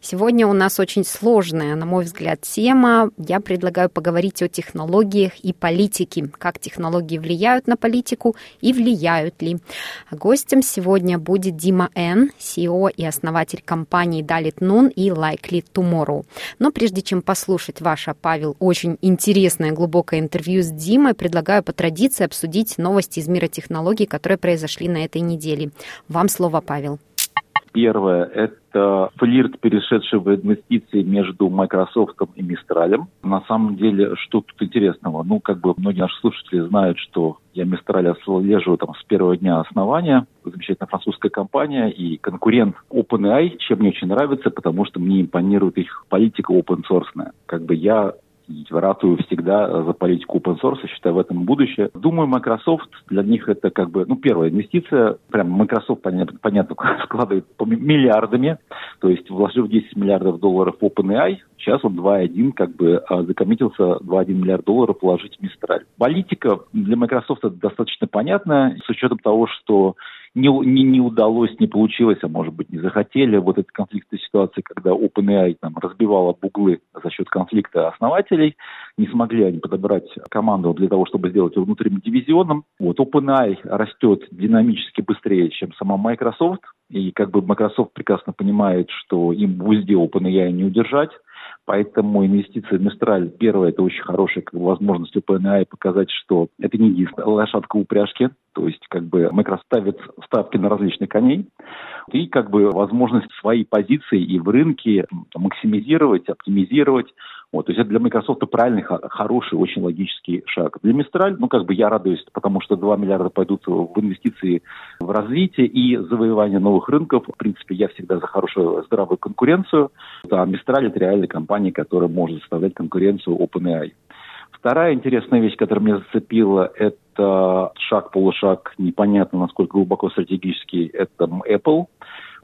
Сегодня у нас очень сложная, на мой взгляд, тема. Я предлагаю поговорить о технологиях и политике, как технологии влияют на политику и влияют ли. Гостем сегодня будет Дима Н, CEO и основатель компании Dalit Noon и Likely Tomorrow. Но прежде чем послушать ваше, Павел, очень интересное глубокое интервью с Димой, предлагаю по традиции обсудить новости из мира технологий, которые произошли на этой неделе. Вам слово, Павел. Первое – это флирт, перешедший в инвестиции между Microsoft и Мистралем. На самом деле, что тут интересного? Ну, как бы многие наши слушатели знают, что я Мистраль отслеживаю там с первого дня основания. Замечательная французская компания и конкурент OpenAI, чем мне очень нравится, потому что мне импонирует их политика open source. Как бы я ратую всегда за политику open source, считаю в этом будущее. Думаю, Microsoft для них это как бы, ну, первая инвестиция, прям Microsoft, понятно, понятно складывает миллиардами, то есть вложив 10 миллиардов долларов в OpenAI, сейчас он 2,1 как бы а, закоммитился 2,1 миллиард долларов вложить в Мистраль. Политика для Microsoft достаточно понятная, с учетом того, что не, не, не удалось, не получилось, а может быть не захотели. Вот эта конфликтная ситуация, когда OpenAI там, разбивала буглы за счет конфликта основателей, не смогли они подобрать команду для того, чтобы сделать его внутренним дивизионом. Вот OpenAI растет динамически быстрее, чем сама Microsoft, и как бы Microsoft прекрасно понимает, что им в узде OpenAI не удержать, Поэтому инвестиции в Мистраль, первое, это очень хорошая как бы, возможность у ПНА показать, что это не единственная лошадка упряжки, то есть как бы Microsoft ставит ставки на различных коней, и как бы возможность свои позиции и в рынке максимизировать, оптимизировать, вот, то есть это для Microsoft правильный, хороший, очень логический шаг. Для Мистраль, ну, как бы я радуюсь, потому что 2 миллиарда пойдут в инвестиции в развитие и завоевание новых рынков. В принципе, я всегда за хорошую, здравую конкуренцию. А Мистраль – это реальная компания, которая может составлять конкуренцию OpenAI. Вторая интересная вещь, которая меня зацепила, это шаг-полушаг, непонятно, насколько глубоко стратегический, это Apple.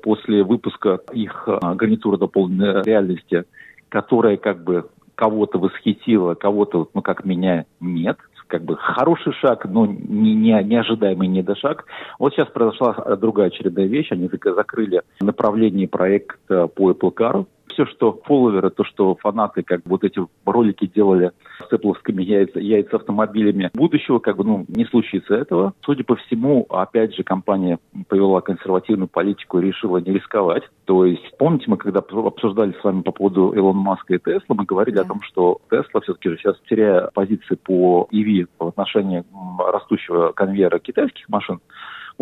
После выпуска их а, гарнитуры дополненной реальности – которая как бы кого-то восхитила, кого-то, ну, как меня, нет. Как бы хороший шаг, но не, не, неожидаемый недошаг. Вот сейчас произошла другая очередная вещь. Они закрыли направление проекта по Apple Car все, что фолловеры, то, что фанаты, как вот эти ролики делали с эппловскими яйца, яйца автомобилями будущего, как бы, ну, не случится этого. Судя по всему, опять же, компания повела консервативную политику и решила не рисковать. То есть, помните, мы когда обсуждали с вами по поводу Илона Маска и Тесла, мы говорили да. о том, что Тесла все-таки же сейчас теряя позиции по EV в отношении растущего конвейера китайских машин,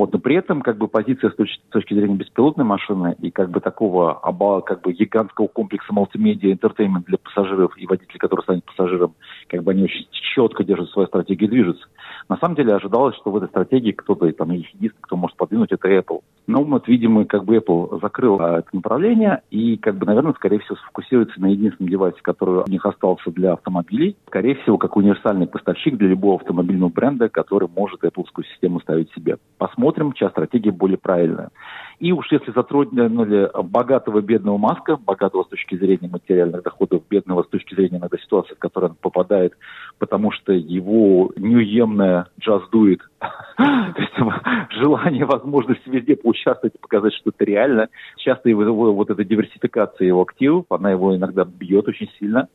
вот, но при этом как бы позиция с точки, с точки зрения беспилотной машины и как бы такого как бы гигантского комплекса мультимедиа entertainment для пассажиров и водителей, который станет пассажиром, как бы они очень четко держат свою стратегию и движутся. На самом деле ожидалось, что в этой стратегии кто-то, там, единственный, кто может подвинуть, это Apple. Но вот, видимо, как бы Apple закрыл это направление и, как бы, наверное, скорее всего, сфокусируется на единственном девайсе, который у них остался для автомобилей. Скорее всего, как универсальный поставщик для любого автомобильного бренда, который может Apple систему ставить себе. Посмотрим, чья стратегия более правильная. И уж если затронули богатого бедного Маска, богатого с точки зрения материальных доходов, бедного с точки зрения иногда ситуации, в которую он попадает, потому что его неуемная джаз дует, желание, возможность везде поучаствовать и показать, что это реально. Часто его вот эта диверсификация его активов, она его иногда бьет очень сильно.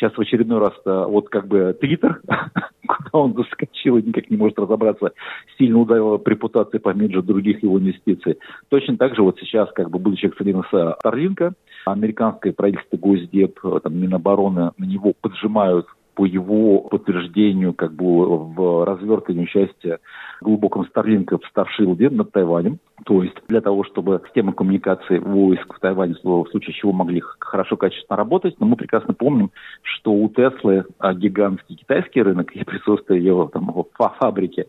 Сейчас в очередной раз э, вот как бы Твиттер, куда он заскочил и никак не может разобраться, сильно ударила репутации поменьше других его инвестиций. Точно так же вот сейчас, как бы будучи акционером Старлинка, американское правительство Госдеп, э, там, Минобороны на него поджимают по его подтверждению как бы в развертывании участия глубоком Старлинка в Старшилде над Тайванем. То есть для того, чтобы система коммуникации войск в Тайване в случае чего могли хорошо, качественно работать. Но мы прекрасно помним, что у Теслы а, гигантский китайский рынок и присутствие его там, в фабрике.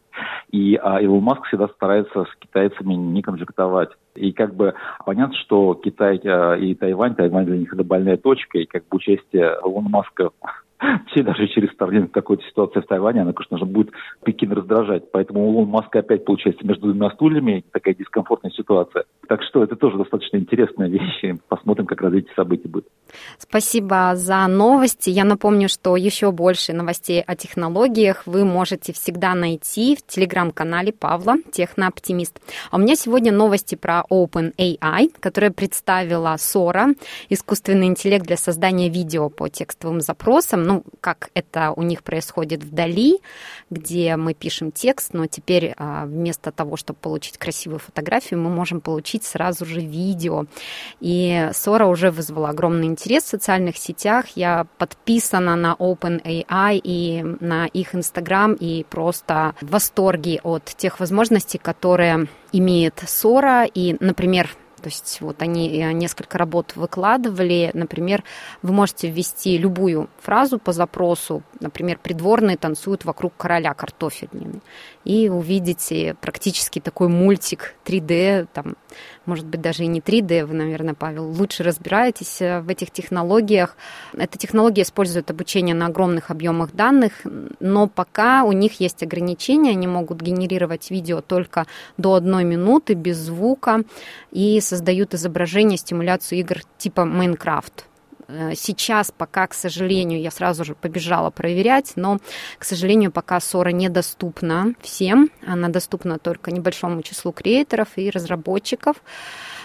И а, Илон Маск всегда старается с китайцами не конфликтовать. И как бы понятно, что Китай а, и Тайвань, Тайвань для них это больная точка, и как бы участие Илона Маска все даже через Starlink какой-то ситуации в Тайване, она, конечно же, будет Пекин раздражать. Поэтому у Маска опять получается между двумя стульями такая дискомфортная ситуация. Так что это тоже достаточно интересная вещь. Посмотрим, как развитие событий будет. Спасибо за новости. Я напомню, что еще больше новостей о технологиях вы можете всегда найти в телеграм-канале Павла, Технооптимист. А у меня сегодня новости про OpenAI, которая представила Sora, искусственный интеллект для создания видео по текстовым запросам ну, как это у них происходит вдали, где мы пишем текст, но теперь а, вместо того, чтобы получить красивую фотографию, мы можем получить сразу же видео. И Сора уже вызвала огромный интерес в социальных сетях. Я подписана на OpenAI и на их Инстаграм и просто в восторге от тех возможностей, которые имеет Сора. И, например, то есть вот они несколько работ выкладывали. Например, вы можете ввести любую фразу по запросу. Например, придворные танцуют вокруг короля картофельнины. И увидите практически такой мультик 3D, там, может быть, даже и не 3D, вы, наверное, Павел, лучше разбираетесь э, в этих технологиях. Эта технология использует обучение на огромных объемах данных, но пока у них есть ограничения, они могут генерировать видео только до одной минуты без звука и создают изображение, стимуляцию игр типа Майнкрафт. Э, сейчас пока, к сожалению, я сразу же побежала проверять, но, к сожалению, пока Сора недоступна всем. Она доступна только небольшому числу креаторов и разработчиков.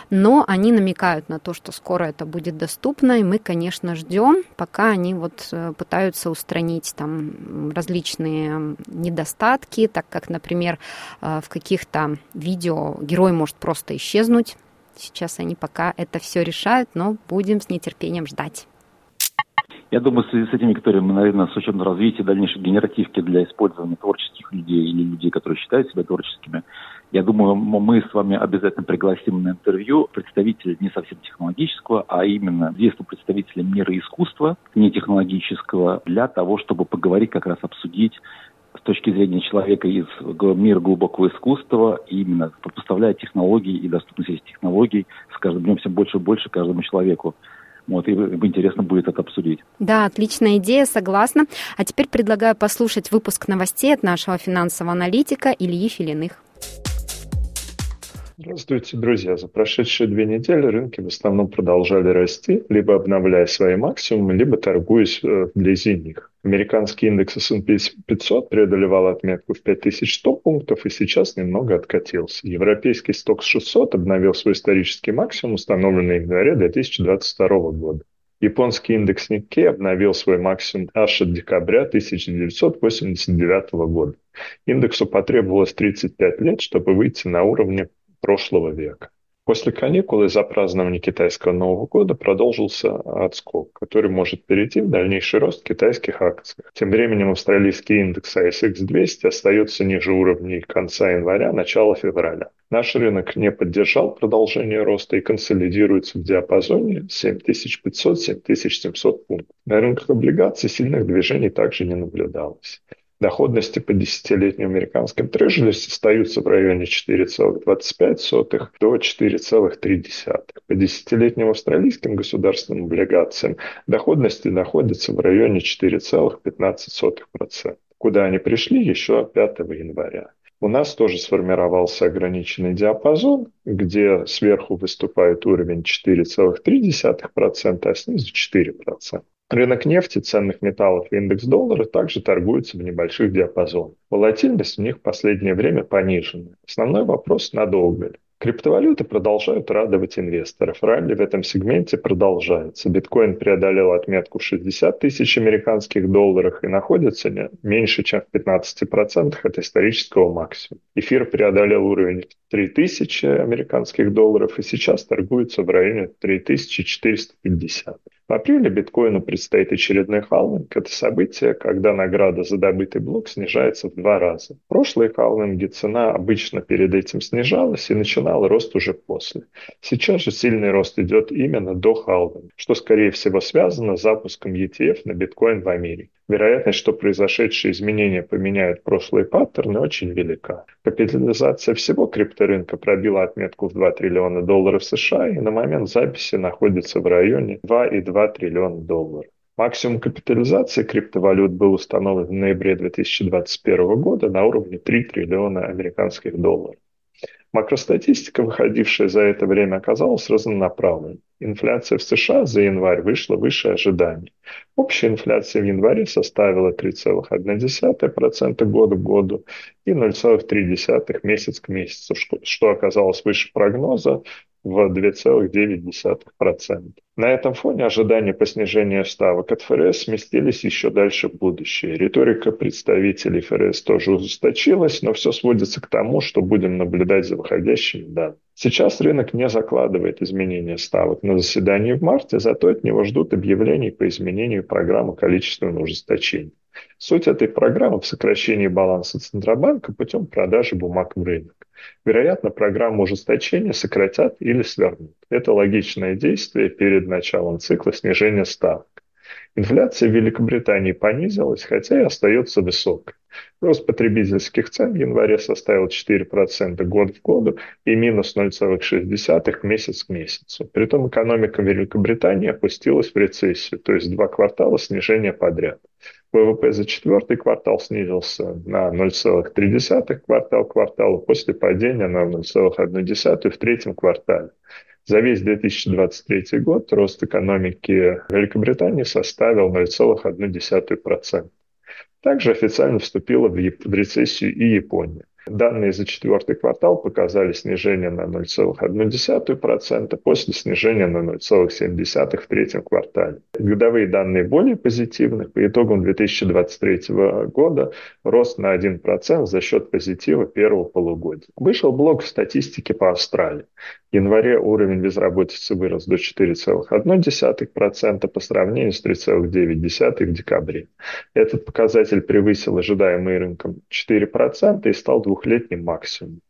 Но они намекают на то, что скоро это будет доступно, и мы, конечно, ждем, пока они вот э, пытаются устранить там различные недостатки, так как, например, э, в каких-то видео герой может просто исчезнуть, Сейчас они пока это все решают, но будем с нетерпением ждать. Я думаю, в связи с этими, которые наверное, с учетом развития дальнейшей генеративки для использования творческих людей или людей, которые считают себя творческими, я думаю, мы с вами обязательно пригласим на интервью представителя не совсем технологического, а именно известного представителя мира искусства, не технологического, для того, чтобы поговорить, как раз обсудить точки зрения человека из мира глубокого искусства, именно поставляя технологии и доступность этих технологий с каждым днем все больше и больше каждому человеку. Вот, и интересно будет это обсудить. Да, отличная идея, согласна. А теперь предлагаю послушать выпуск новостей от нашего финансового аналитика Ильи Филиных. Здравствуйте, друзья. За прошедшие две недели рынки в основном продолжали расти, либо обновляя свои максимумы, либо торгуясь э, вблизи них. Американский индекс S&P 500 преодолевал отметку в 5100 пунктов и сейчас немного откатился. Европейский стокс 600 обновил свой исторический максимум, установленный в январе 2022 года. Японский индекс Nikkei обновил свой максимум аж от декабря 1989 года. Индексу потребовалось 35 лет, чтобы выйти на уровни прошлого века. После каникул из-за празднования китайского Нового года продолжился отскок, который может перейти в дальнейший рост китайских акций. Тем временем австралийский индекс ASX 200 остается ниже уровней конца января, начала февраля. Наш рынок не поддержал продолжение роста и консолидируется в диапазоне 7500-7700 пунктов. На рынках облигаций сильных движений также не наблюдалось. Доходности по десятилетним американским трежери остаются в районе 4,25 до 4,3. По десятилетним австралийским государственным облигациям доходности находятся в районе 4,15%, куда они пришли еще 5 января. У нас тоже сформировался ограниченный диапазон, где сверху выступает уровень 4,3%, а снизу 4%. Рынок нефти, ценных металлов и индекс доллара также торгуются в небольших диапазонах. Волатильность в них в последнее время понижена. Основной вопрос – надолго ли? Криптовалюты продолжают радовать инвесторов. Ралли в этом сегменте продолжается. Биткоин преодолел отметку 60 тысяч американских долларов и находится не меньше, чем в 15% от исторического максимума. Эфир преодолел уровень 3000 американских долларов и сейчас торгуется в районе 3450. В апреле биткоину предстоит очередной халвинг. Это событие, когда награда за добытый блок снижается в два раза. Прошлые халвинги цена обычно перед этим снижалась и начинала рост уже после. Сейчас же сильный рост идет именно до халвинга, что скорее всего связано с запуском ETF на биткоин в Америке. Вероятность, что произошедшие изменения поменяют прошлые паттерны, очень велика. Капитализация всего крипторынка пробила отметку в 2 триллиона долларов США и на момент записи находится в районе 2,2 триллиона долларов. Максимум капитализации криптовалют был установлен в ноябре 2021 года на уровне 3 триллиона американских долларов. Макростатистика, выходившая за это время, оказалась разнонаправленной. Инфляция в США за январь вышла выше ожиданий. Общая инфляция в январе составила 3,1% года к году и 0,3% месяц к месяцу, что оказалось выше прогноза в 2,9%. На этом фоне ожидания по снижению ставок от ФРС сместились еще дальше в будущее. Риторика представителей ФРС тоже ужесточилась, но все сводится к тому, что будем наблюдать за выходящими данными. Сейчас рынок не закладывает изменения ставок на заседании в марте, зато от него ждут объявлений по изменению программы количественного ужесточения. Суть этой программы в сокращении баланса Центробанка путем продажи бумаг в рынок. Вероятно, программу ужесточения сократят или свернут. Это логичное действие перед началом цикла снижения ставок. Инфляция в Великобритании понизилась, хотя и остается высокой. Рост потребительских цен в январе составил 4% год в году и минус 0,6 месяц к месяцу. Притом экономика Великобритании опустилась в рецессию, то есть два квартала снижения подряд. ВВП за четвертый квартал снизился на 0,3 квартал кварталу после падения на 0,1 в третьем квартале. За весь 2023 год рост экономики Великобритании составил 0,1%. Также официально вступила в рецессию и Япония. Данные за четвертый квартал показали снижение на 0,1% после снижения на 0,7% в третьем квартале. Годовые данные более позитивны. По итогам 2023 года рост на 1% за счет позитива первого полугодия. Вышел блок статистики по Австралии. В январе уровень безработицы вырос до 4,1% по сравнению с 3,9% в декабре. Этот показатель превысил ожидаемый рынком 4% и стал двухлетним максимумом.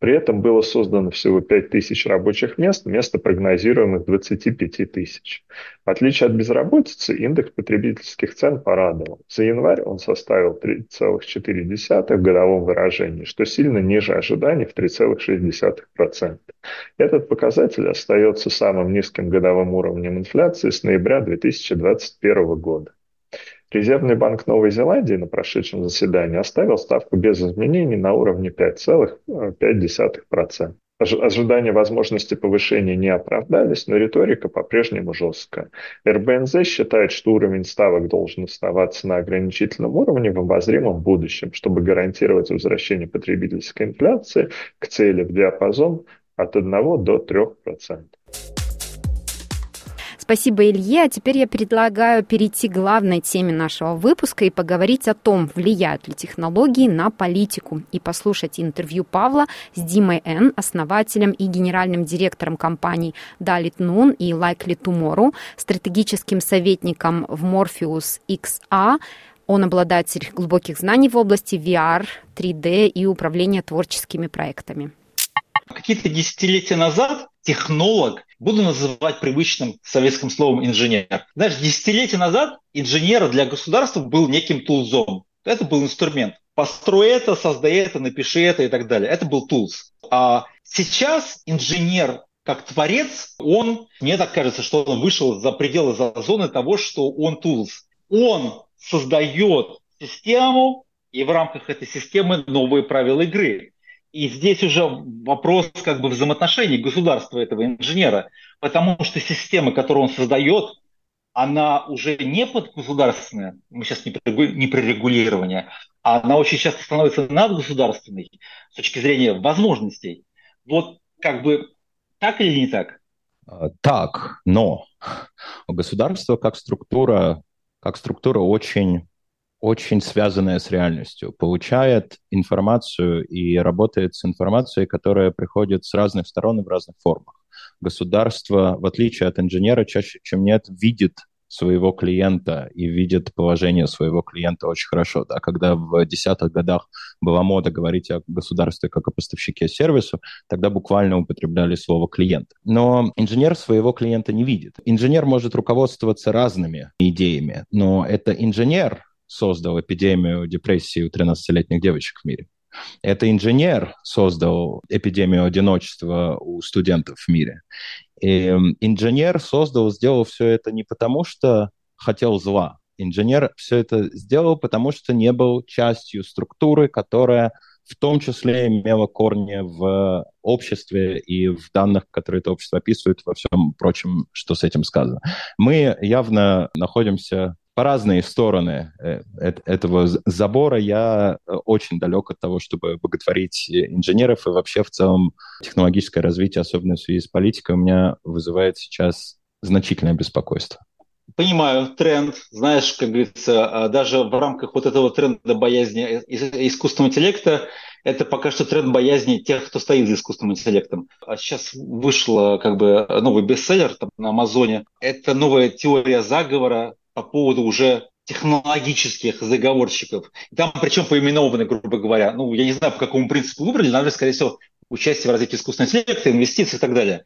При этом было создано всего 5 тысяч рабочих мест вместо прогнозируемых 25 тысяч. В отличие от безработицы, индекс потребительских цен порадовал. За январь он составил 3,4 в годовом выражении, что сильно ниже ожиданий в 3,6%. Этот показатель остается самым низким годовым уровнем инфляции с ноября 2021 года. Резервный банк Новой Зеландии на прошедшем заседании оставил ставку без изменений на уровне 5,5%. Ожидания возможности повышения не оправдались, но риторика по-прежнему жесткая. РБНЗ считает, что уровень ставок должен оставаться на ограничительном уровне в обозримом будущем, чтобы гарантировать возвращение потребительской инфляции к цели в диапазон от 1 до 3%. Спасибо, Илье. А теперь я предлагаю перейти к главной теме нашего выпуска и поговорить о том, влияют ли технологии на политику, и послушать интервью Павла с Димой Н, основателем и генеральным директором компаний Dalit Noon и Likely Tomorrow, стратегическим советником в Morpheus XA, он обладатель глубоких знаний в области VR, 3D и управления творческими проектами. Какие-то десятилетия назад технолог, буду называть привычным советским словом инженер. Знаешь, десятилетия назад инженер для государства был неким тулзом. Это был инструмент. Построй это, создай это, напиши это и так далее. Это был тулз. А сейчас инженер как творец, он, мне так кажется, что он вышел за пределы за зоны того, что он тулз. Он создает систему, и в рамках этой системы новые правила игры. И здесь уже вопрос как бы взаимоотношений государства этого инженера, потому что система, которую он создает, она уже не подгосударственная, мы сейчас не при регулировании, а она очень часто становится надгосударственной с точки зрения возможностей. Вот как бы так или не так? А, так, но государство как структура, как структура очень очень связанная с реальностью, получает информацию и работает с информацией, которая приходит с разных сторон и в разных формах. государство, в отличие от инженера, чаще, чем нет, видит своего клиента и видит положение своего клиента очень хорошо. Да? Когда в десятых годах была мода говорить о государстве как о поставщике сервису, тогда буквально употребляли слово «клиент». Но инженер своего клиента не видит. Инженер может руководствоваться разными идеями, но это инженер создал эпидемию депрессии у 13-летних девочек в мире. Это инженер создал эпидемию одиночества у студентов в мире. И инженер создал, сделал все это не потому, что хотел зла. Инженер все это сделал, потому что не был частью структуры, которая в том числе имела корни в обществе и в данных, которые это общество описывает, во всем прочем, что с этим сказано. Мы явно находимся по разные стороны э, этого забора. Я э, очень далек от того, чтобы боготворить инженеров и вообще в целом технологическое развитие, особенно в связи с политикой, у меня вызывает сейчас значительное беспокойство. Понимаю, тренд, знаешь, как говорится, а даже в рамках вот этого тренда боязни искусственного интеллекта, это пока что тренд боязни тех, кто стоит за искусственным интеллектом. А сейчас вышла как бы новый бестселлер там, на Амазоне. Это новая теория заговора по поводу уже технологических заговорщиков. Там причем поименованы, грубо говоря, ну, я не знаю, по какому принципу выбрали, наверное, скорее всего, участие в развитии искусственного интеллекта, инвестиций и так далее.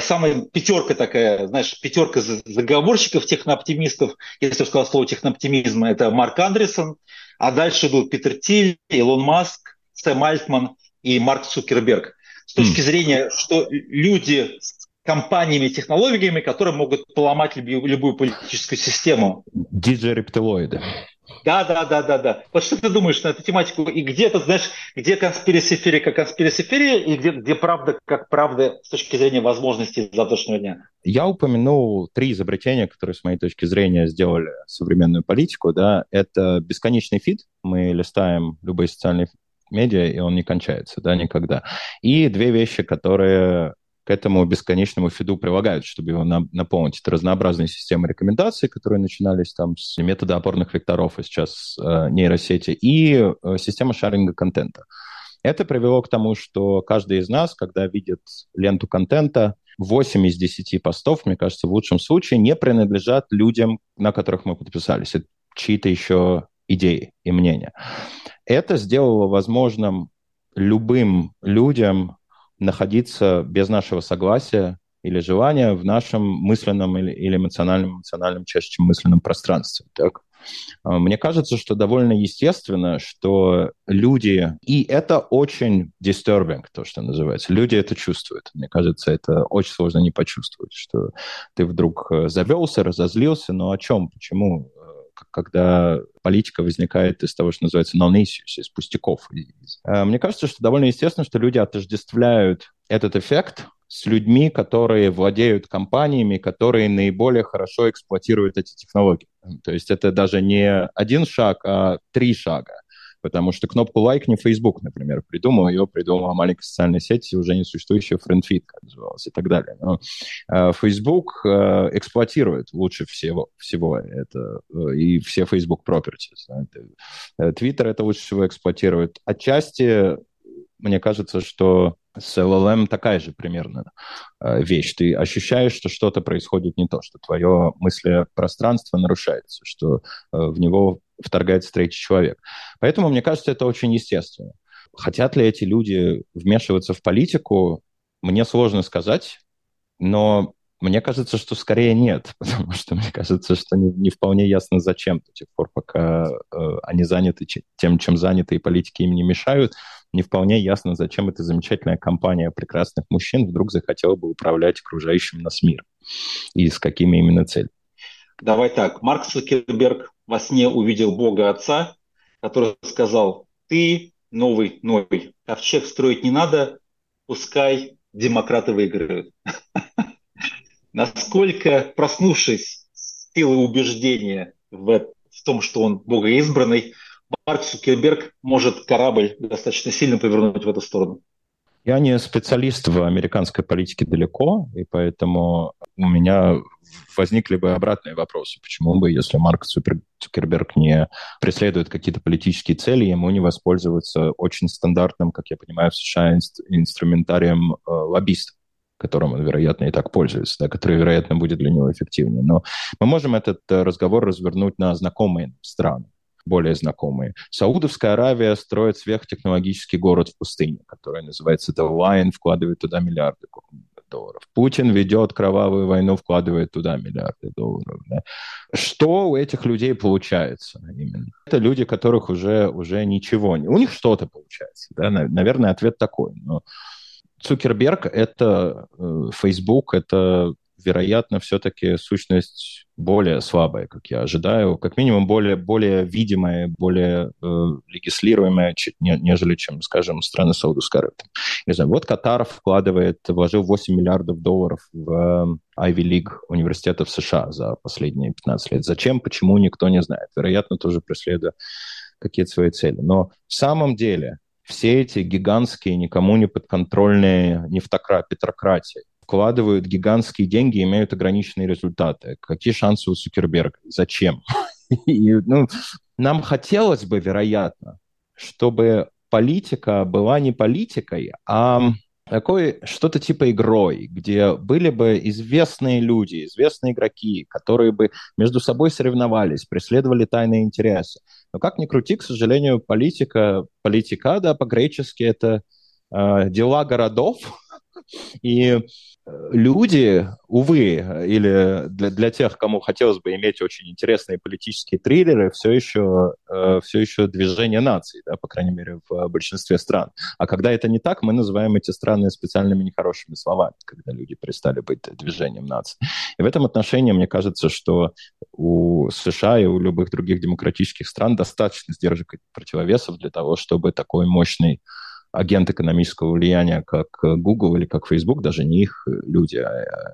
Самая пятерка такая, знаешь, пятерка заговорщиков, технооптимистов, если я сказал слово технооптимизм, это Марк Андерсон, а дальше идут Питер Тиль, Илон Маск, Сэм Альтман и Марк Цукерберг. С точки зрения, что люди компаниями, технологиями, которые могут поломать любую, любую политическую систему. Диджей-рептилоиды. Да, да, да, да, да. Вот что ты думаешь на эту тематику? И где тут, знаешь, где конспирисиферия как конспирисиферия, и где, где правда как правда с точки зрения возможностей завтрашнего дня? Я упомянул три изобретения, которые, с моей точки зрения, сделали современную политику. Да. Это бесконечный фид. Мы листаем любые социальные медиа, и он не кончается, да, никогда. И две вещи, которые к этому бесконечному фиду прилагают, чтобы его на, наполнить. Это разнообразные системы рекомендаций, которые начинались там с метода опорных векторов и сейчас э, нейросети, и э, система шаринга контента. Это привело к тому, что каждый из нас, когда видит ленту контента, 8 из 10 постов, мне кажется, в лучшем случае не принадлежат людям, на которых мы подписались. Это чьи-то еще идеи и мнения. Это сделало возможным любым людям находиться без нашего согласия или желания в нашем мысленном или, или эмоциональном, эмоциональном, чаще, чем мысленном пространстве. Так? А, мне кажется, что довольно естественно, что люди, и это очень disturbing, то, что называется, люди это чувствуют. Мне кажется, это очень сложно не почувствовать, что ты вдруг э, завелся, разозлился, но о чем, почему, когда политика возникает из того, что называется non-issues, из пустяков. Э, мне кажется, что довольно естественно, что люди отождествляют этот эффект с людьми, которые владеют компаниями, которые наиболее хорошо эксплуатируют эти технологии. То есть это даже не один шаг, а три шага потому что кнопку лайк не Facebook, например, придумал, ее придумала маленькая социальная сеть, уже не существующая FriendFeed, как называлась, и так далее. Но э, Facebook э, эксплуатирует лучше всего, всего это, э, и все Facebook properties. Это, Twitter это лучше всего эксплуатирует. Отчасти мне кажется, что с LLM такая же примерно э, вещь. Ты ощущаешь, что что-то происходит не то, что твое мыслепространство нарушается, что э, в него вторгается третий человек. Поэтому, мне кажется, это очень естественно. Хотят ли эти люди вмешиваться в политику, мне сложно сказать, но мне кажется, что скорее нет, потому что мне кажется, что не, не вполне ясно, зачем до тех пор, пока э, они заняты тем, чем заняты, и политики им не мешают, не вполне ясно, зачем эта замечательная компания прекрасных мужчин вдруг захотела бы управлять окружающим нас миром и с какими именно целями. Давай так. Марк Цукерберг во сне увидел Бога Отца, который сказал, ты новый Ной, ковчег строить не надо, пускай демократы выиграют. Насколько, проснувшись силой убеждения в, в том, что он богоизбранный, Марк Цукерберг может корабль достаточно сильно повернуть в эту сторону? Я не специалист в американской политике далеко, и поэтому у меня возникли бы обратные вопросы. Почему бы, если Марк Цукерберг не преследует какие-то политические цели, ему не воспользоваться очень стандартным, как я понимаю, в США инструментарием э, лоббистов? которым он, вероятно, и так пользуется, да, который, вероятно, будет для него эффективнее. Но мы можем этот э, разговор развернуть на знакомые страны более знакомые. Саудовская Аравия строит сверхтехнологический город в пустыне, который называется The вкладывает туда миллиарды долларов. Путин ведет кровавую войну, вкладывает туда миллиарды долларов. Да. Что у этих людей получается именно? Это люди, которых уже, уже ничего не... У них что-то получается. Да? Наверное, ответ такой. Но Цукерберг — это э, Facebook, это, вероятно, все-таки сущность более слабая, как я ожидаю, как минимум более, более видимая, более э, легислируемая, нежели чем, скажем, страны Саудовской Аравии. Не знаю, вот Катар вкладывает, вложил 8 миллиардов долларов в э, Ivy League университетов США за последние 15 лет. Зачем, почему, никто не знает. Вероятно, тоже преследуя какие-то свои цели. Но в самом деле все эти гигантские, никому не подконтрольные нефтокра... петрократии вкладывают гигантские деньги и имеют ограниченные результаты. Какие шансы у Цукерберга? Зачем? И, ну, нам хотелось бы, вероятно, чтобы политика была не политикой, а такой что-то типа игрой, где были бы известные люди, известные игроки, которые бы между собой соревновались, преследовали тайные интересы. Но как ни крути, к сожалению, политика, политика, да, по-гречески это э, дела городов, и люди, увы, или для, для тех, кому хотелось бы иметь очень интересные политические триллеры, все еще, э, все еще движение наций, да, по крайней мере, в большинстве стран. А когда это не так, мы называем эти страны специальными нехорошими словами, когда люди перестали быть движением наций. И в этом отношении мне кажется, что у США и у любых других демократических стран достаточно сдержек противовесов для того, чтобы такой мощный агент экономического влияния, как Google или как Facebook, даже не их люди, а,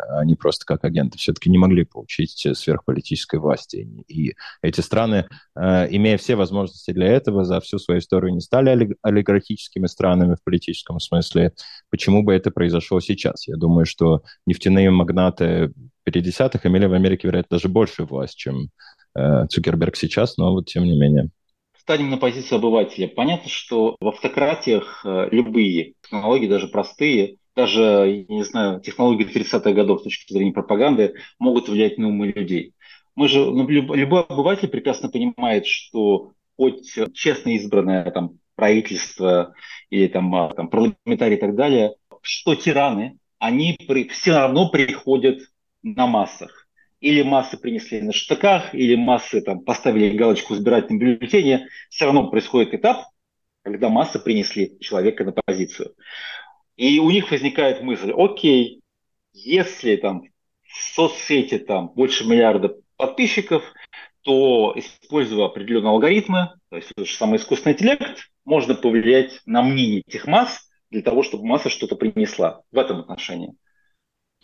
а они просто как агенты все-таки не могли получить сверхполитической власти. И эти страны, э, имея все возможности для этого, за всю свою историю не стали олигархическими странами в политическом смысле. Почему бы это произошло сейчас? Я думаю, что нефтяные магнаты 50-х имели в Америке, вероятно, даже большую власть, чем э, Цукерберг сейчас, но вот тем не менее. Станем на позицию обывателя. Понятно, что в автократиях э, любые технологии, даже простые, даже, я не знаю, технологии 30-х годов с точки зрения пропаганды могут влиять на умы людей. Мы же, ну, любой обыватель прекрасно понимает, что хоть честно избранное там, правительство или там, а, там, парламентарий и так далее, что тираны, они при, все равно приходят на массах или массы принесли на штыках, или массы там, поставили галочку в избирательном бюллетене, все равно происходит этап, когда массы принесли человека на позицию. И у них возникает мысль, окей, если там в соцсети там больше миллиарда подписчиков, то используя определенные алгоритмы, то есть тот же самый искусственный интеллект, можно повлиять на мнение этих масс для того, чтобы масса что-то принесла в этом отношении.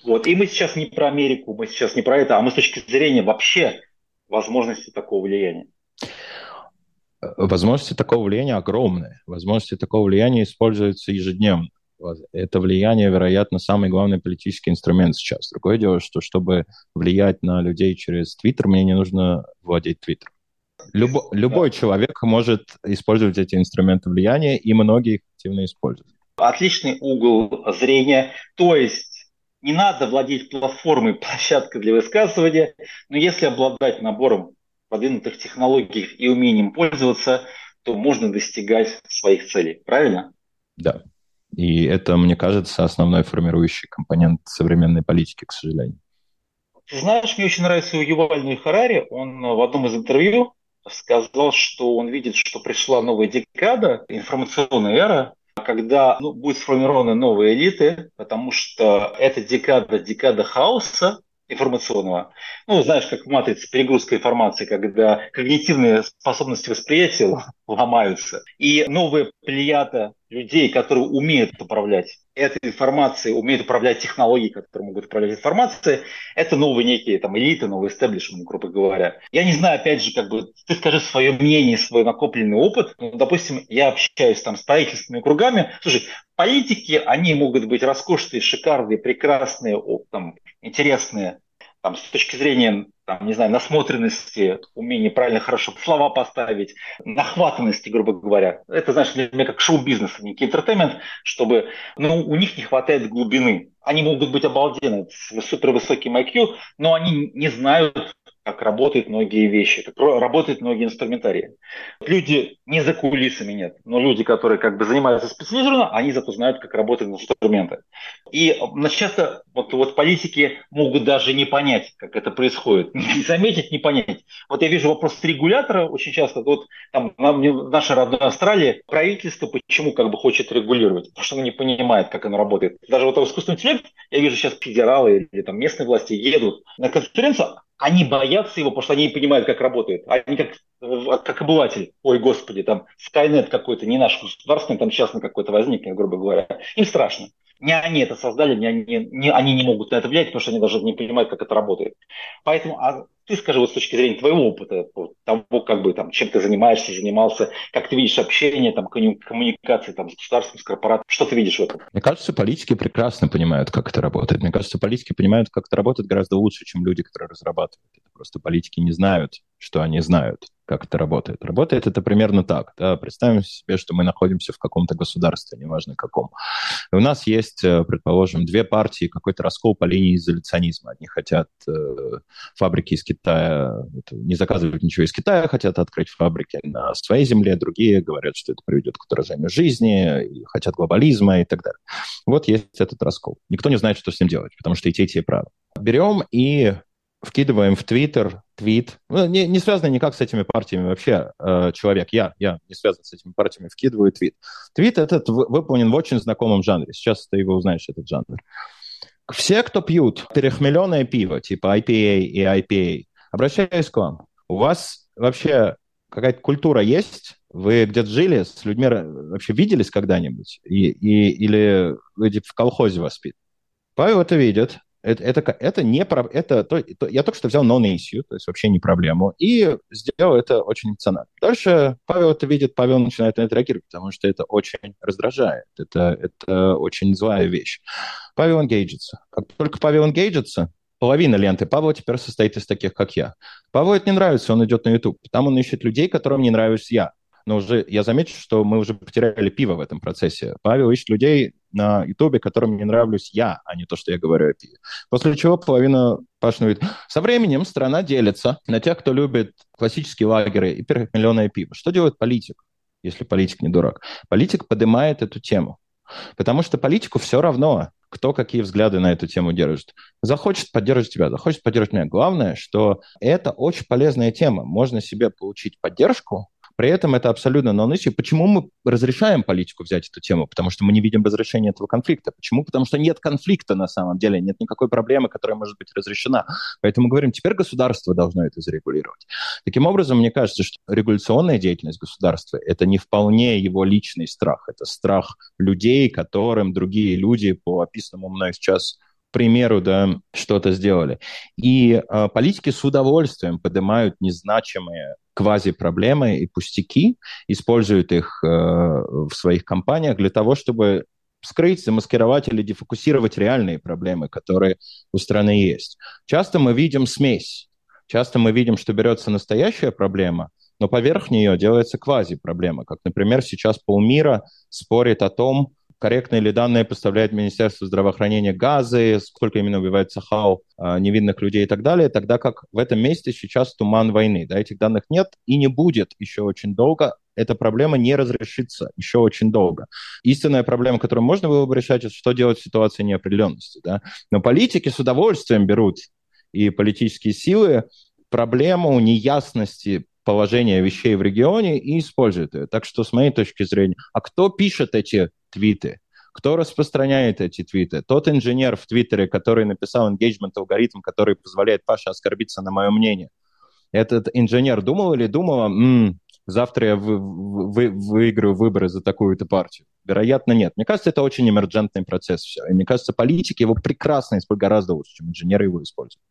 Вот. И мы сейчас не про Америку, мы сейчас не про это, а мы с точки зрения вообще возможности такого влияния. Возможности такого влияния огромные. Возможности такого влияния используются ежедневно. Это влияние, вероятно, самый главный политический инструмент сейчас. Другое дело, что чтобы влиять на людей через Твиттер, мне не нужно владеть Твиттером. Любо, любой да. человек может использовать эти инструменты влияния, и многие их активно используют. Отличный угол зрения. То есть не надо владеть платформой, площадкой для высказывания, но если обладать набором продвинутых технологий и умением пользоваться, то можно достигать своих целей. Правильно? Да. И это, мне кажется, основной формирующий компонент современной политики, к сожалению. Ты знаешь, мне очень нравится у Юваль Харари. Он в одном из интервью сказал, что он видит, что пришла новая декада, информационная эра, когда ну, будут сформированы новые элиты, потому что это декада, декада хаоса, информационного. Ну, знаешь, как в матрице перегрузка информации, когда когнитивные способности восприятия ломаются. И новая плеяда людей, которые умеют управлять этой информацией, умеют управлять технологией, которые могут управлять информацией, это новые некие там элиты, новые истеблишменты, грубо говоря. Я не знаю, опять же, как бы, ты скажи свое мнение, свой накопленный опыт. Ну, допустим, я общаюсь там с правительственными кругами. Слушай, политики, они могут быть роскошные, шикарные, прекрасные, там, интересные. Там, с точки зрения, там, не знаю, насмотренности, умения правильно хорошо слова поставить, нахватанности, грубо говоря. Это, знаешь, для меня как шоу-бизнес, а некий интертеймент, чтобы, ну, у них не хватает глубины. Они могут быть обалденны, с супервысоким IQ, но они не знают как работают многие вещи, как работают многие инструментарии. Люди не за кулисами нет, но люди, которые как бы занимаются специализированно, они зато знают, как работают инструменты. И часто вот, вот политики могут даже не понять, как это происходит, не заметить, не понять. Вот я вижу вопрос регулятора очень часто, вот там в нашей родной Австралии правительство почему как бы хочет регулировать, потому что оно не понимает, как оно работает. Даже вот искусственный интеллект, я вижу сейчас федералы или там местные власти едут на конференцию, они боятся его, потому что они не понимают, как работает. Они как, как обыватель, ой, господи, там Skynet какой-то, не наш государственный, там частный какой-то возникнет, грубо говоря. Им страшно. Не они это создали, не они, не, они не могут на это влиять, потому что они даже не понимают, как это работает. Поэтому а ты скажи вот с точки зрения твоего опыта, того, как бы там, чем ты занимаешься, занимался, как ты видишь общение, там, коммуникации там, с государством, с корпорацией, что ты видишь в этом? Мне кажется, политики прекрасно понимают, как это работает. Мне кажется, политики понимают, как это работает гораздо лучше, чем люди, которые разрабатывают. Это просто политики не знают, что они знают как это работает. Работает это примерно так. Да? Представим себе, что мы находимся в каком-то государстве, неважно каком. И у нас есть, э, предположим, две партии, какой-то раскол по линии изоляционизма. Одни хотят э, фабрики из Китая, не заказывать ничего из Китая, хотят открыть фабрики на своей земле, другие говорят, что это приведет к удорожанию жизни, и хотят глобализма и так далее. Вот есть этот раскол. Никто не знает, что с ним делать, потому что и те, и те правы. Берем и вкидываем в Твиттер твит, ну, не, не связанный никак с этими партиями вообще э, человек, я, я не связан с этими партиями, вкидываю твит. Твит этот выполнен в очень знакомом жанре, сейчас ты его узнаешь, этот жанр. Все, кто пьют перехмеленное пиво, типа IPA и IPA, обращаюсь к вам. У вас вообще какая-то культура есть? Вы где-то жили, с людьми вообще виделись когда-нибудь? И, и, или вы типа, в колхозе воспит? Павел это видит, это, это, это не про, это, то, то, я только что взял non-issue, то есть вообще не проблему, и сделал это очень эмоционально. Дальше Павел это видит, Павел начинает на это реагировать, потому что это очень раздражает, это, это очень злая вещь. Павел энгейджится. Как только Павел энгейджится, половина ленты Павла теперь состоит из таких, как я. Павлу это не нравится, он идет на YouTube. Там он ищет людей, которым не нравлюсь я но уже я замечу, что мы уже потеряли пиво в этом процессе. Павел ищет людей на Ютубе, которым не нравлюсь я, а не то, что я говорю о пиве. После чего половина Пашина говорит, со временем страна делится на тех, кто любит классические лагеры и перхмеленое пиво. Что делает политик, если политик не дурак? Политик поднимает эту тему. Потому что политику все равно, кто какие взгляды на эту тему держит. Захочет поддерживать тебя, захочет поддерживать меня. Главное, что это очень полезная тема. Можно себе получить поддержку, при этом это абсолютно non issue. Почему мы разрешаем политику взять эту тему? Потому что мы не видим разрешения этого конфликта. Почему? Потому что нет конфликта на самом деле, нет никакой проблемы, которая может быть разрешена. Поэтому говорим, теперь государство должно это зарегулировать. Таким образом, мне кажется, что регуляционная деятельность государства – это не вполне его личный страх, это страх людей, которым другие люди по описанному мной сейчас примеру, да, что-то сделали. И э, политики с удовольствием поднимают незначимые квази-проблемы и пустяки, используют их э, в своих компаниях для того, чтобы скрыть, замаскировать или дефокусировать реальные проблемы, которые у страны есть. Часто мы видим смесь. Часто мы видим, что берется настоящая проблема, но поверх нее делается квази-проблема. Как, например, сейчас полмира спорит о том, корректные ли данные поставляет Министерство здравоохранения газы, сколько именно убивает Сахау а, невинных людей и так далее, тогда как в этом месте сейчас туман войны. Да, этих данных нет и не будет еще очень долго. Эта проблема не разрешится еще очень долго. Истинная проблема, которую можно было бы решать, это что делать в ситуации неопределенности. Да? Но политики с удовольствием берут и политические силы проблему неясности положения вещей в регионе и используют ее. Так что, с моей точки зрения, а кто пишет эти твиты. Кто распространяет эти твиты? Тот инженер в Твиттере, который написал engagement алгоритм, который позволяет Паше оскорбиться на мое мнение. Этот инженер думал или думала, м-м, завтра я вы, вы, выиграю выборы за такую-то партию? Вероятно, нет. Мне кажется, это очень эмерджентный процесс. Все. И мне кажется, политики его прекрасно используют гораздо лучше, чем инженеры его используют.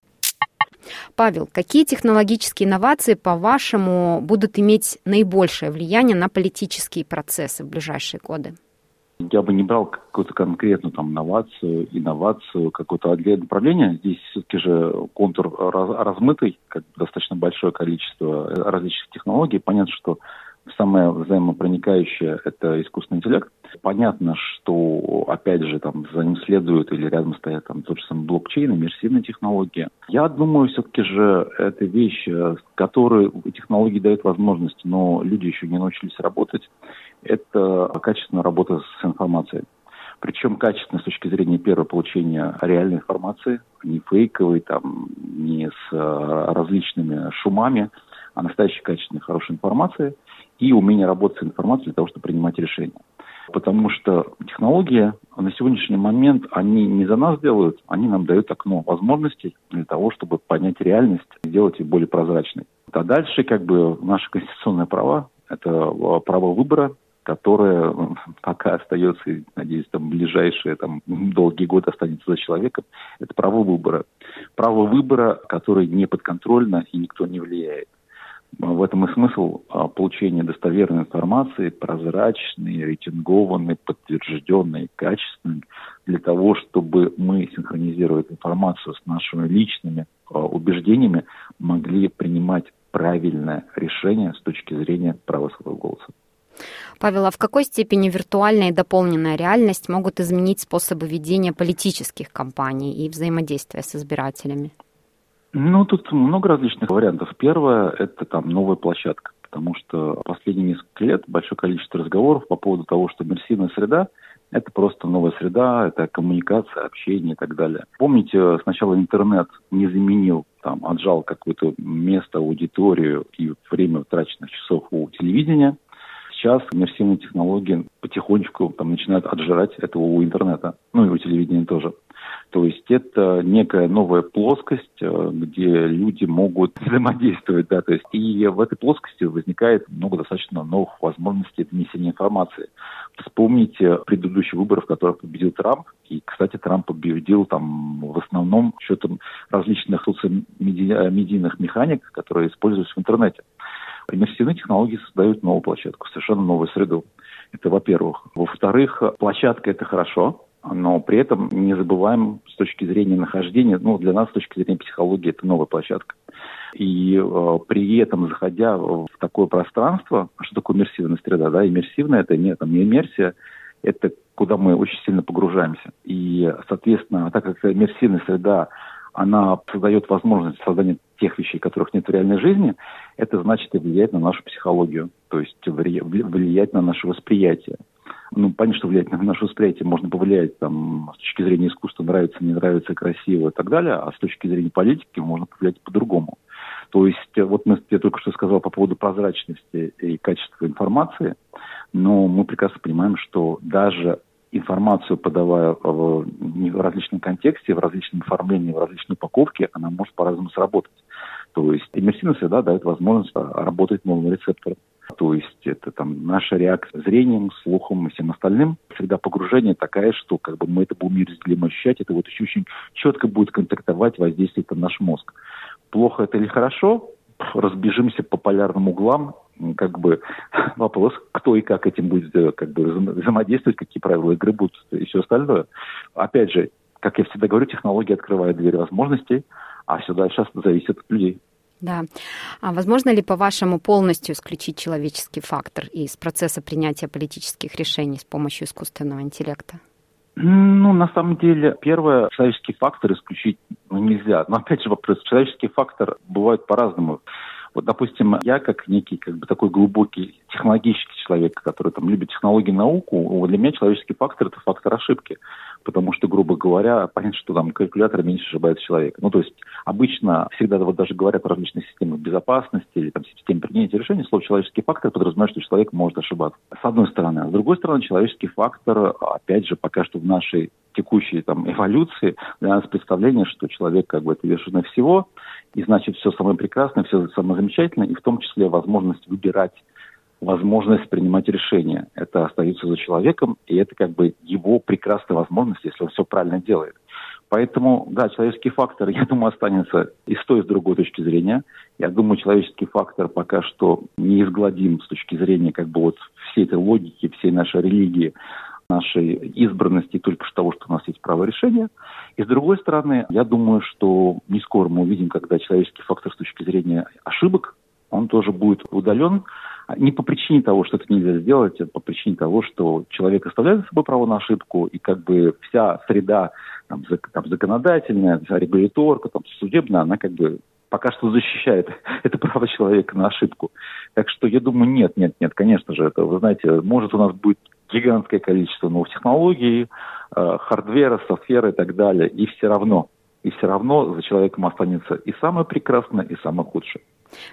Павел, какие технологические инновации, по-вашему, будут иметь наибольшее влияние на политические процессы в ближайшие годы? Я бы не брал какую-то конкретную там новацию, инновацию, какое-то отдельное направление. Здесь все-таки же контур раз, размытый, как достаточно большое количество различных технологий. Понятно, что Самое взаимопроникающее – это искусственный интеллект. Понятно, что, опять же, там за ним следует или рядом стоят там тот же самый блокчейн, иммерсивные технологии. Я думаю, все-таки же это вещь, которой технологии дают возможность, но люди еще не научились работать. Это качественная работа с информацией. Причем качественно с точки зрения первого получения реальной информации, не фейковой, там, не с различными шумами, а настоящей качественной, хорошей информации – и умение работать с информацией для того, чтобы принимать решения. Потому что технологии на сегодняшний момент, они не за нас делают, они нам дают окно возможностей для того, чтобы понять реальность и сделать ее более прозрачной. А дальше как бы наши конституционные права, это а, право выбора, которое пока остается, надеюсь, там ближайшие там, долгие годы останется за человеком, это право выбора. Право выбора, которое не подконтрольно и никто не влияет. В этом и смысл а, получения достоверной информации, прозрачной, рейтингованной, подтвержденной, качественной, для того, чтобы мы, синхронизируя информацию с нашими личными а, убеждениями, могли принимать правильное решение с точки зрения права своего голоса. Павел, а в какой степени виртуальная и дополненная реальность могут изменить способы ведения политических кампаний и взаимодействия с избирателями? Ну, тут много различных вариантов. Первое – это там новая площадка, потому что последние несколько лет большое количество разговоров по поводу того, что иммерсивная среда – это просто новая среда, это коммуникация, общение и так далее. Помните, сначала интернет не заменил, там, отжал какое-то место, аудиторию и время утраченных часов у телевидения. Сейчас иммерсивные технологии потихонечку там, начинают отжирать этого у интернета, ну и у телевидения тоже. То есть это некая новая плоскость, э, где люди могут взаимодействовать, да, то есть и в этой плоскости возникает много достаточно новых возможностей донесения информации. Вспомните предыдущие выборы, в которых победил Трамп, и, кстати, Трамп победил там в основном счетом различных медийных механик, которые используются в интернете. Иммерсивные технологии создают новую площадку, совершенно новую среду. Это во-первых. Во-вторых, площадка – это хорошо, но при этом не забываем с точки зрения нахождения, ну, для нас с точки зрения психологии это новая площадка. И э, при этом, заходя в такое пространство, что такое иммерсивная среда, да, иммерсивная это не, там, не иммерсия, это куда мы очень сильно погружаемся. И, соответственно, так как иммерсивная среда, она создает возможность создания тех вещей, которых нет в реальной жизни, это значит и влияет на нашу психологию, то есть влияет на наше восприятие ну, понятно, что влиять на наше восприятие можно повлиять там, с точки зрения искусства, нравится, не нравится, красиво и так далее, а с точки зрения политики можно повлиять по-другому. То есть, э, вот мы, я только что сказал по поводу прозрачности и качества информации, но мы прекрасно понимаем, что даже информацию, подавая в, в различном контексте, в различном оформлении, в различной упаковке, она может по-разному сработать. То есть иммерсивная среда дает возможность работать новым рецептором. То есть это там наша реакция зрением, слухом и всем остальным. Среда погружения такая, что как бы мы это будем неразделимо ощущать, это вот еще очень четко будет контактовать, воздействовать на наш мозг. Плохо это или хорошо, разбежимся по полярным углам, как бы вопрос, кто и как этим будет э, как бы взаимодействовать, какие правила игры будут и все остальное. Опять же, как я всегда говорю, технология открывает дверь возможностей, а все дальше зависит от людей. Да. А возможно ли, по-вашему, полностью исключить человеческий фактор из процесса принятия политических решений с помощью искусственного интеллекта? Ну, на самом деле, первое, человеческий фактор исключить ну, нельзя. Но опять же вопрос, человеческий фактор бывает по-разному. Вот, допустим, я как некий как бы такой глубокий технологический человек, который там любит технологии науку, для меня человеческий фактор – это фактор ошибки потому что, грубо говоря, понятно, что там калькулятор меньше ошибается человека. Ну, то есть обычно всегда вот даже говорят о различных системах безопасности или там системе принятия решений, слово «человеческий фактор» подразумевает, что человек может ошибаться. С одной стороны. А с другой стороны, человеческий фактор, опять же, пока что в нашей текущей там, эволюции для нас представление, что человек как бы это вершина всего, и значит все самое прекрасное, все самое замечательное, и в том числе возможность выбирать возможность принимать решения. Это остается за человеком, и это как бы его прекрасная возможность, если он все правильно делает. Поэтому, да, человеческий фактор, я думаю, останется и с той, и с другой точки зрения. Я думаю, человеческий фактор пока что неизгладим с точки зрения как бы вот всей этой логики, всей нашей религии нашей избранности только что того, что у нас есть право решения. И с другой стороны, я думаю, что не скоро мы увидим, когда человеческий фактор с точки зрения ошибок, он тоже будет удален. Не по причине того, что это нельзя сделать, а по причине того, что человек оставляет за собой право на ошибку, и как бы вся среда там, там, законодательная, регуляторка, там, судебная, она как бы пока что защищает это право человека на ошибку. Так что я думаю, нет, нет, нет, конечно же, это, вы знаете, может у нас будет гигантское количество новых технологий, э, хардвера, софтвера и так далее, и все равно, и все равно за человеком останется и самое прекрасное, и самое худшее.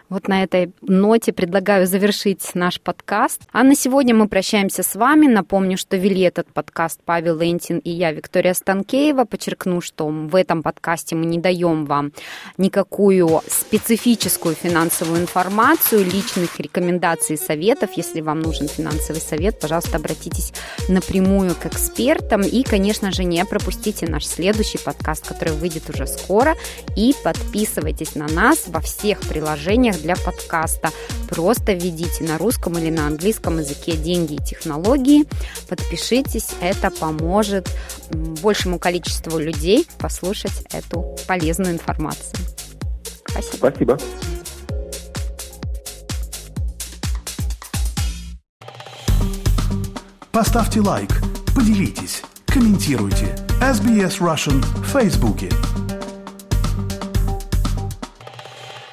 Вот на этой ноте предлагаю завершить наш подкаст. А на сегодня мы прощаемся с вами. Напомню, что вели этот подкаст Павел Лентин и я, Виктория Станкеева. Подчеркну, что в этом подкасте мы не даем вам никакую специфическую финансовую информацию, личных рекомендаций и советов. Если вам нужен финансовый совет, пожалуйста, обратитесь напрямую к экспертам. И, конечно же, не пропустите наш следующий подкаст, который выйдет уже скоро. И подписывайтесь на нас во всех приложениях приложениях для подкаста. Просто введите на русском или на английском языке деньги и технологии. Подпишитесь, это поможет большему количеству людей послушать эту полезную информацию. Спасибо. Спасибо. Поставьте лайк, поделитесь, комментируйте. SBS Russian в Фейсбуке.